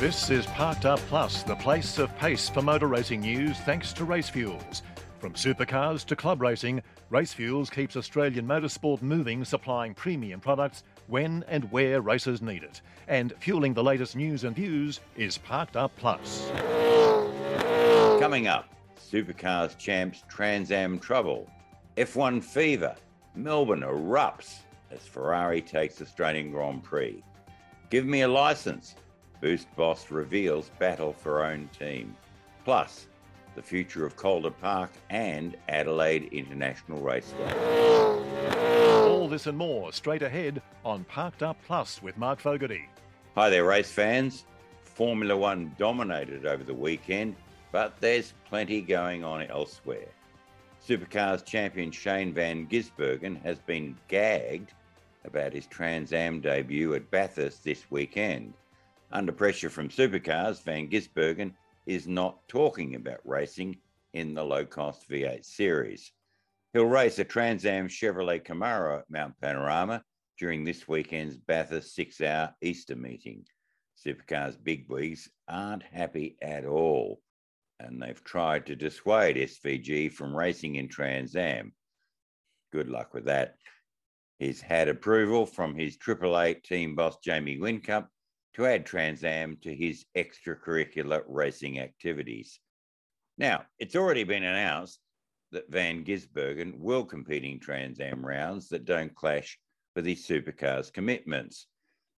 This is Parked Up Plus, the place of pace for motor racing news thanks to Race Fuels. From supercars to club racing, Race Fuels keeps Australian motorsport moving, supplying premium products when and where racers need it. And fueling the latest news and views is Parked Up Plus. Coming up, Supercars champs Trans Am trouble, F1 fever, Melbourne erupts as Ferrari takes Australian Grand Prix. Give me a license. Boost Boss reveals battle for own team. Plus, the future of Calder Park and Adelaide International Raceway. All this and more straight ahead on Parked Up Plus with Mark Fogarty. Hi there, race fans. Formula One dominated over the weekend, but there's plenty going on elsewhere. Supercars champion Shane Van Gisbergen has been gagged about his Trans Am debut at Bathurst this weekend. Under pressure from Supercars, Van Gisbergen is not talking about racing in the low cost V8 series. He'll race a Trans Am Chevrolet Camaro at Mount Panorama during this weekend's Bathurst six hour Easter meeting. Supercars big bigwigs aren't happy at all, and they've tried to dissuade SVG from racing in Trans Am. Good luck with that. He's had approval from his Triple Eight team boss Jamie Whincup to add Trans Am to his extracurricular racing activities. Now, it's already been announced that Van Gisbergen will compete in Trans Am rounds that don't clash with his Supercars commitments.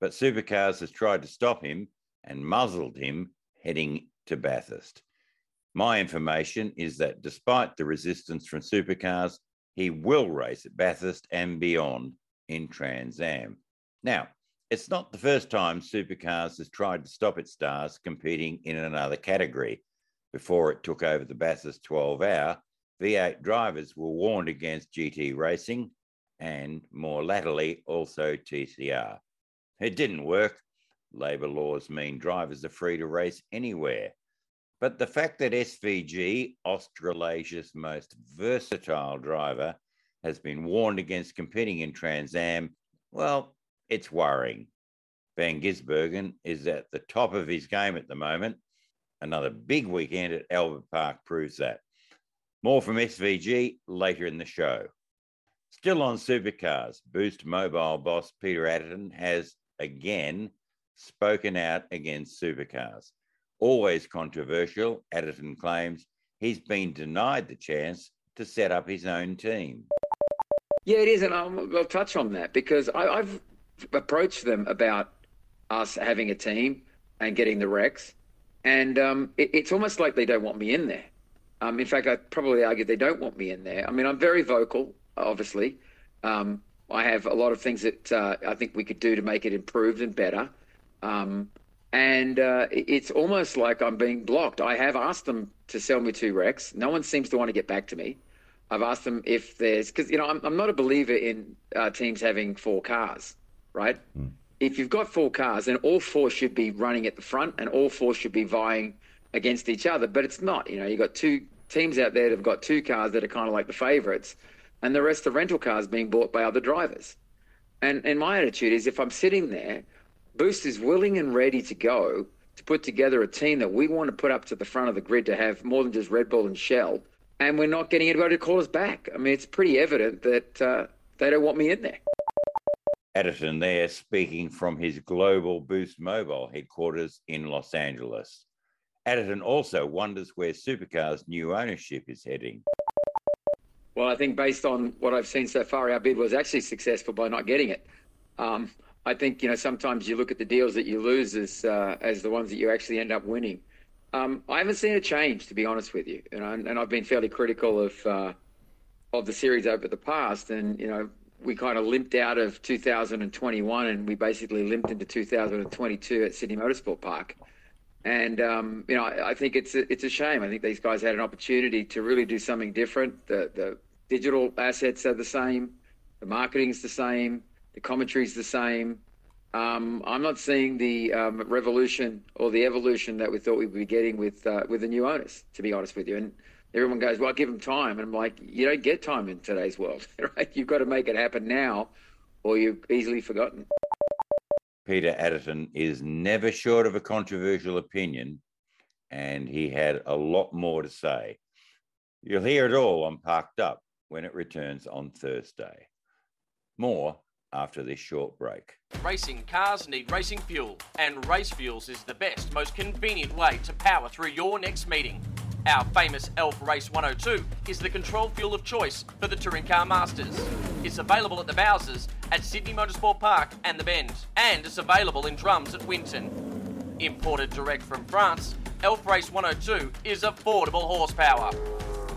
But Supercars has tried to stop him and muzzled him heading to Bathurst. My information is that despite the resistance from Supercars, he will race at Bathurst and beyond in Trans Am. Now, it's not the first time Supercars has tried to stop its stars competing in another category. Before it took over the Bathurst 12 hour, V8 drivers were warned against GT racing and more latterly also TCR. It didn't work. Labour laws mean drivers are free to race anywhere. But the fact that SVG, Australasia's most versatile driver, has been warned against competing in Trans Am, well, it's worrying. Van Gisbergen is at the top of his game at the moment. Another big weekend at Albert Park proves that. More from SVG later in the show. Still on supercars, Boost Mobile boss Peter Adderton has again spoken out against supercars. Always controversial, Adderton claims he's been denied the chance to set up his own team. Yeah, it is, and I'll, I'll touch on that because I, have approached them about us having a team and getting the RECs, and um, it, it's almost like they don't want me in there. Um, in fact, I probably argue they don't want me in there. I mean, I'm very vocal, obviously. Um, I have a lot of things that uh, I think we could do to make it improved and better. Um, and uh, it's almost like I'm being blocked. I have asked them to sell me two RECs. No one seems to want to get back to me. I've asked them if there's because you know I'm, I'm not a believer in uh, teams having four cars, right? Mm. If you've got four cars, then all four should be running at the front, and all four should be vying against each other. But it's not. You know, you've got two teams out there that've got two cars that are kind of like the favourites, and the rest of rental cars being bought by other drivers. And and my attitude is, if I'm sitting there, Boost is willing and ready to go to put together a team that we want to put up to the front of the grid to have more than just Red Bull and Shell and we're not getting anybody to call us back. I mean, it's pretty evident that uh, they don't want me in there. Adderton there speaking from his global Boost Mobile headquarters in Los Angeles. Adderton also wonders where Supercar's new ownership is heading. Well, I think based on what I've seen so far, our bid was actually successful by not getting it. Um, I think you know sometimes you look at the deals that you lose as uh, as the ones that you actually end up winning. Um, I haven't seen a change, to be honest with you. You know, and, and I've been fairly critical of uh, of the series over the past, and you know, we kind of limped out of 2021, and we basically limped into 2022 at Sydney Motorsport Park. And um, you know, I, I, think it's a, it's a shame. I think these guys had an opportunity to really do something different. The the digital assets are the same, the marketing's the same, the commentary's the same. Um, I'm not seeing the um, revolution or the evolution that we thought we'd be getting with uh, with the new owners. To be honest with you, and everyone goes, "Well, give them time," and I'm like, "You don't get time in today's world, right? You've got to make it happen now, or you're easily forgotten." Peter Adderton is never short of a controversial opinion, and he had a lot more to say. You'll hear it all on Parked Up when it returns on Thursday. More after this short break. Racing cars need racing fuel, and Race Fuels is the best, most convenient way to power through your next meeting. Our famous ELF Race 102 is the control fuel of choice for the Touring Car Masters. It's available at the Bowsers, at Sydney Motorsport Park and the Bend, and it's available in drums at Winton. Imported direct from France, ELF Race 102 is affordable horsepower.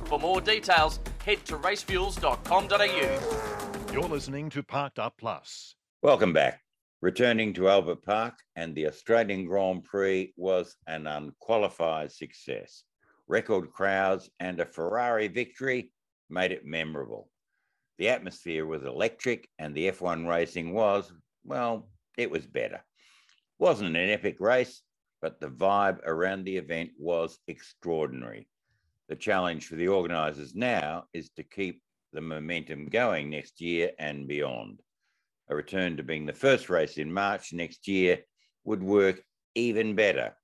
For more details, head to racefuels.com.au. You're listening to Parked Up Plus. Welcome back. Returning to Albert Park and the Australian Grand Prix was an unqualified success record crowds, and a Ferrari victory made it memorable. The atmosphere was electric, and the F1 racing was, well, it was better. Wasn't an epic race, but the vibe around the event was extraordinary. The challenge for the organisers now is to keep the momentum going next year and beyond. A return to being the first race in March next year would work even better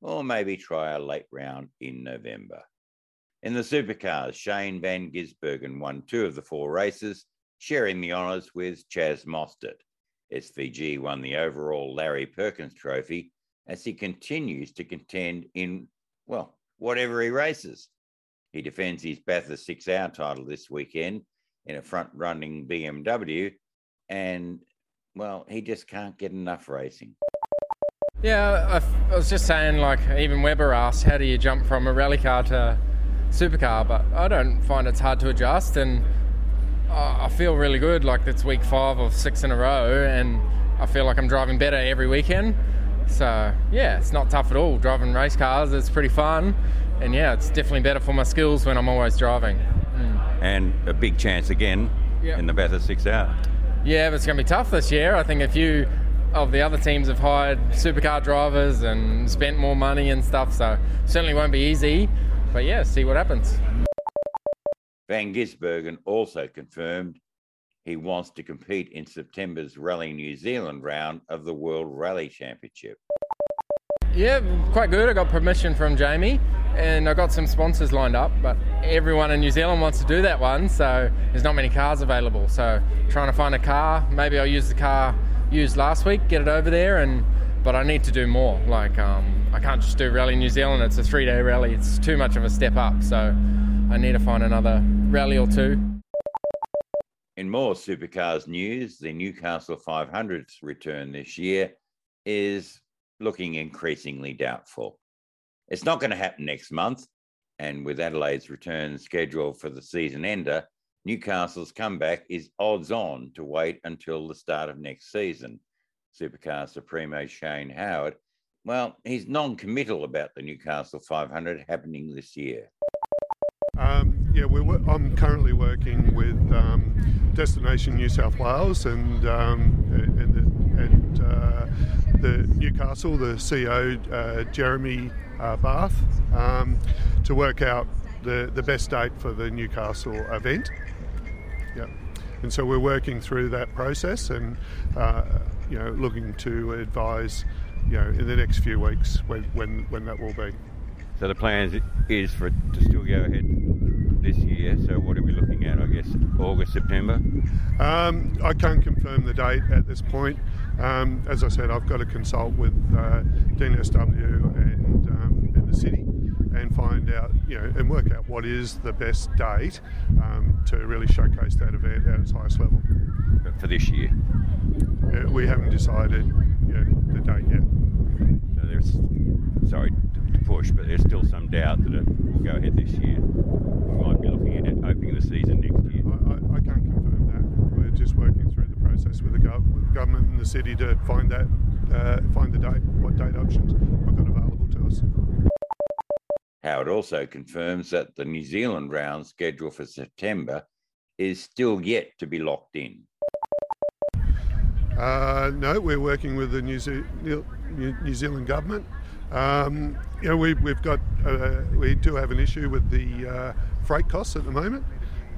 or maybe try a late round in November. In the supercars, Shane Van Gisbergen won two of the four races, sharing the honours with Chaz Mostert. SVG won the overall Larry Perkins Trophy as he continues to contend in, well, whatever he races. He defends his Bathurst six hour title this weekend in a front running BMW, and, well, he just can't get enough racing. Yeah, I, I was just saying, like, even Webber asked, how do you jump from a rally car to supercar? But I don't find it's hard to adjust, and I feel really good. Like, it's week five of six in a row, and I feel like I'm driving better every weekend. So, yeah, it's not tough at all. Driving race cars is pretty fun, and yeah, it's definitely better for my skills when I'm always driving. Mm. And a big chance again yep. in the Bathurst six hour. Yeah, but it's going to be tough this year. I think if you of the other teams have hired supercar drivers and spent more money and stuff, so certainly won't be easy. But yeah, see what happens. Van Gisbergen also confirmed he wants to compete in September's Rally New Zealand round of the World Rally Championship. Yeah, quite good. I got permission from Jamie and I got some sponsors lined up, but everyone in New Zealand wants to do that one, so there's not many cars available. So trying to find a car, maybe I'll use the car used last week, get it over there, and but I need to do more. Like um, I can't just do Rally New Zealand. It's a three-day rally. It's too much of a step up. So I need to find another rally or two. In more supercars news, the Newcastle 500's return this year is looking increasingly doubtful. It's not going to happen next month, and with Adelaide's return scheduled for the season ender, Newcastle's comeback is odds on to wait until the start of next season. Supercar Supremo Shane Howard, well, he's non committal about the Newcastle 500 happening this year. Um, yeah, I'm currently working with um, Destination New South Wales and, um, and, the, and uh, the Newcastle, the CEO, uh, Jeremy uh, Bath, um, to work out the, the best date for the Newcastle event. And so we're working through that process and, uh, you know, looking to advise, you know, in the next few weeks when, when, when that will be. So the plan is for it to still go ahead this year. So what are we looking at? I guess August, September. Um, I can't confirm the date at this point. Um, as I said, I've got to consult with uh, DNSW and, um, and the city and find out, you know, and work out what is the best date um, to really showcase that event at its highest level. For this year? Uh, we haven't decided you know, the date yet. So there's, sorry to push, but there's still some doubt that it will go ahead this year. We might be looking at it opening the season next year. I, I, I can't confirm that. We're just working through the process with the, gov- with the government and the city to find that, uh, find the date, what date options we've got available to us. Howard also confirms that the New Zealand round scheduled for September is still yet to be locked in. Uh, no, we're working with the New, Ze- New Zealand government. Um, you know, we, have got uh, we do have an issue with the uh, freight costs at the moment,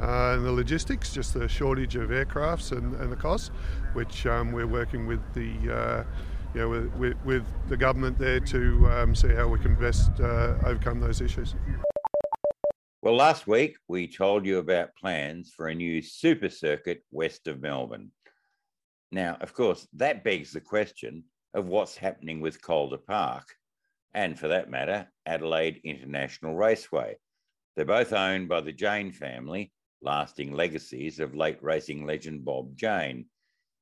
uh, and the logistics, just the shortage of aircrafts and, and the costs, which um, we're working with the uh, you know, with, with, with, the government there to um, see how we can best uh, overcome those issues. Well, last week we told you about plans for a new super circuit west of Melbourne. Now, of course, that begs the question of what's happening with Calder Park, and for that matter, Adelaide International Raceway. They're both owned by the Jane family, lasting legacies of late racing legend Bob Jane.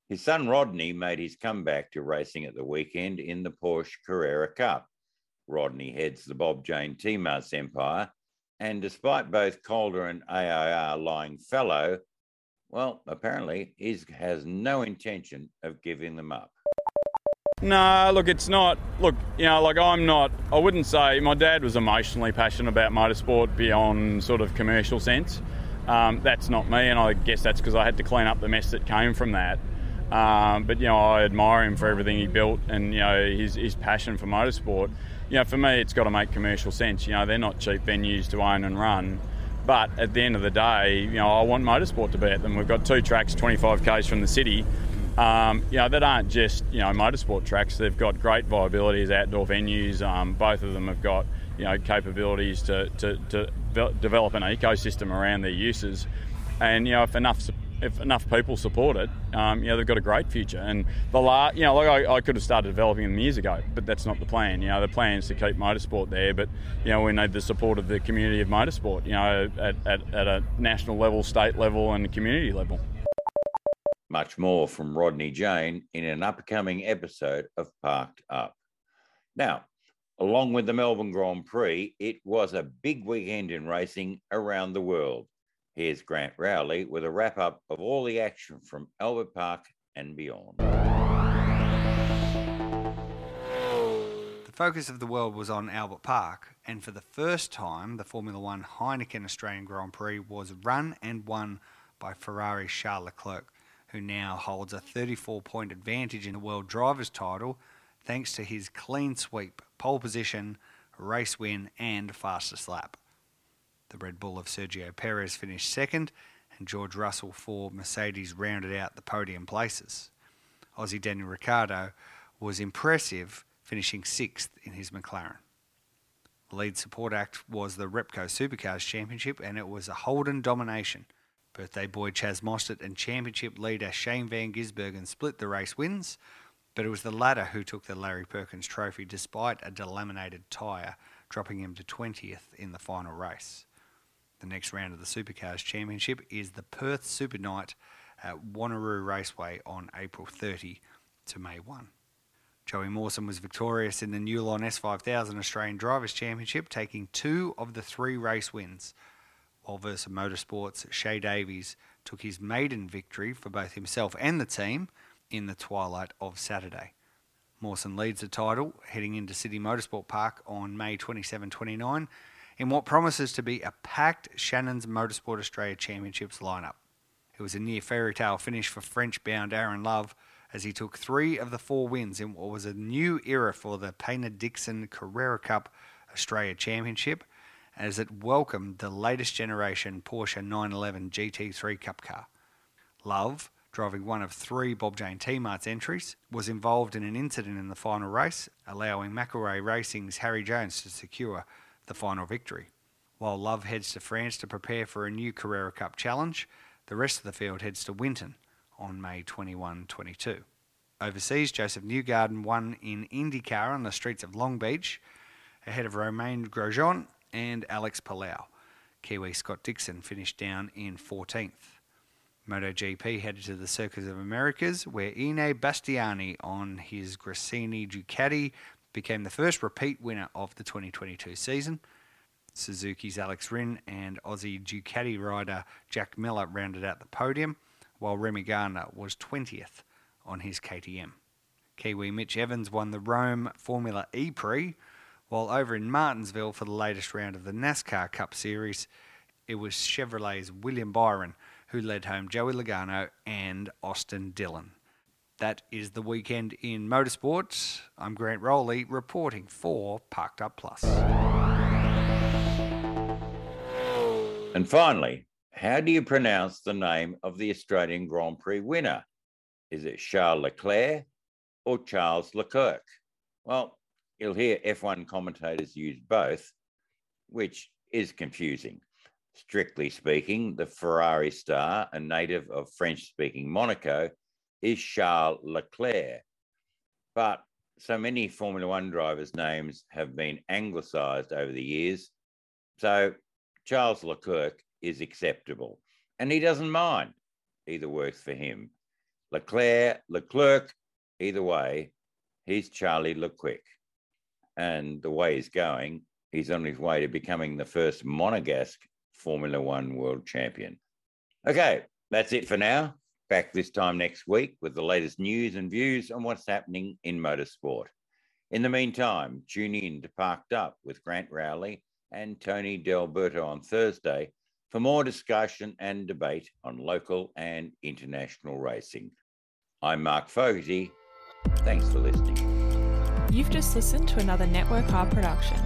His son Rodney made his comeback to racing at the weekend in the Porsche Carrera Cup. Rodney heads the Bob Jane T-Marts empire, and despite both Calder and AIR lying fallow, well, apparently he has no intention of giving them up. No, look, it's not. Look, you know, like I'm not. I wouldn't say my dad was emotionally passionate about motorsport beyond sort of commercial sense. Um, that's not me, and I guess that's because I had to clean up the mess that came from that. Um, but you know, I admire him for everything he built and you know his, his passion for motorsport. You know, for me, it's got to make commercial sense. You know, they're not cheap venues to own and run. But at the end of the day, you know, I want motorsport to be at them. We've got two tracks, 25 k's from the city. Um, you know, that aren't just you know motorsport tracks. They've got great viability as outdoor venues. Um, both of them have got you know capabilities to, to, to develop an ecosystem around their uses. And you know, if enough if enough people support it, um, you know, they've got a great future. And the la- you know, like I, I, could have started developing them years ago, but that's not the plan. You know, the plan is to keep motorsport there, but you know, we need the support of the community of motorsport. You know, at, at, at a national level, state level, and community level. Much more from Rodney Jane in an upcoming episode of Parked Up. Now, along with the Melbourne Grand Prix, it was a big weekend in racing around the world. Here's Grant Rowley with a wrap up of all the action from Albert Park and beyond. The focus of the world was on Albert Park, and for the first time, the Formula One Heineken Australian Grand Prix was run and won by Ferrari's Charles Leclerc, who now holds a 34 point advantage in the World Drivers' title thanks to his clean sweep, pole position, race win, and fastest lap. The Red Bull of Sergio Perez finished second, and George Russell for Mercedes rounded out the podium places. Aussie Daniel Ricciardo was impressive, finishing sixth in his McLaren. The lead support act was the Repco Supercars Championship, and it was a Holden domination. Birthday boy Chaz Mostert and championship leader Shane Van Gisbergen split the race wins, but it was the latter who took the Larry Perkins Trophy despite a delaminated tyre, dropping him to 20th in the final race. The next round of the Supercars Championship is the Perth Super Night at Wanneroo Raceway on April 30 to May 1. Joey Mawson was victorious in the Newline S5000 Australian Drivers' Championship, taking two of the three race wins, while Versa Motorsports' Shae Davies took his maiden victory for both himself and the team in the twilight of Saturday. Mawson leads the title heading into Sydney Motorsport Park on May 27 29 in what promises to be a packed Shannon's Motorsport Australia Championships lineup. It was a near fairy tale finish for French bound Aaron Love as he took three of the four wins in what was a new era for the Paynter Dixon Carrera Cup Australia Championship as it welcomed the latest generation Porsche 911 GT3 Cup car. Love, driving one of three Bob Jane T-Marts entries, was involved in an incident in the final race, allowing McElrea Racing's Harry Jones to secure the final victory. While Love heads to France to prepare for a new Carrera Cup challenge, the rest of the field heads to Winton on May 21 22. Overseas, Joseph Newgarden won in IndyCar on the streets of Long Beach, ahead of Romain Grosjean and Alex Palou. Kiwi Scott Dixon finished down in 14th. MotoGP headed to the Circuit of Americas, where Enea Bastianini on his Gresini Ducati became the first repeat winner of the 2022 season. Suzuki's Alex Rins and Aussie Ducati rider Jack Miller rounded out the podium, while Remy Gardner was 20th on his KTM. Kiwi Mitch Evans won the Rome Formula E Prix, while over in Martinsville for the latest round of the NASCAR Cup Series, it was Chevrolet's William Byron who led home Joey Logano and Austin Dillon. That is the weekend in motorsport. I'm Grant Rowley reporting for Parked Up Plus. And finally, How do you pronounce the name of the Australian Grand Prix winner? Is it Charles Leclerc or Charles Leclerc? Well, you'll hear F1 commentators use both, which is confusing. Strictly speaking, the Ferrari star, a native of French speaking Monaco, is Charles Leclerc. But so many Formula One drivers' names have been anglicised over the years. So Charles Leclerc is acceptable and he doesn't mind. Either works for him. Leclerc, Leclerc, either way, he's Charlie Leclerc. And the way he's going, he's on his way to becoming the first Monegasque Formula One world champion. Okay, that's it for now. Back this time next week with the latest news and views on what's happening in motorsport. In the meantime, tune in to Parked Up with Grant Rowley and Tony Delberto on Thursday for more discussion and debate on local and international racing. I'm Mark Fogarty. Thanks for listening. You've just listened to another Network R production.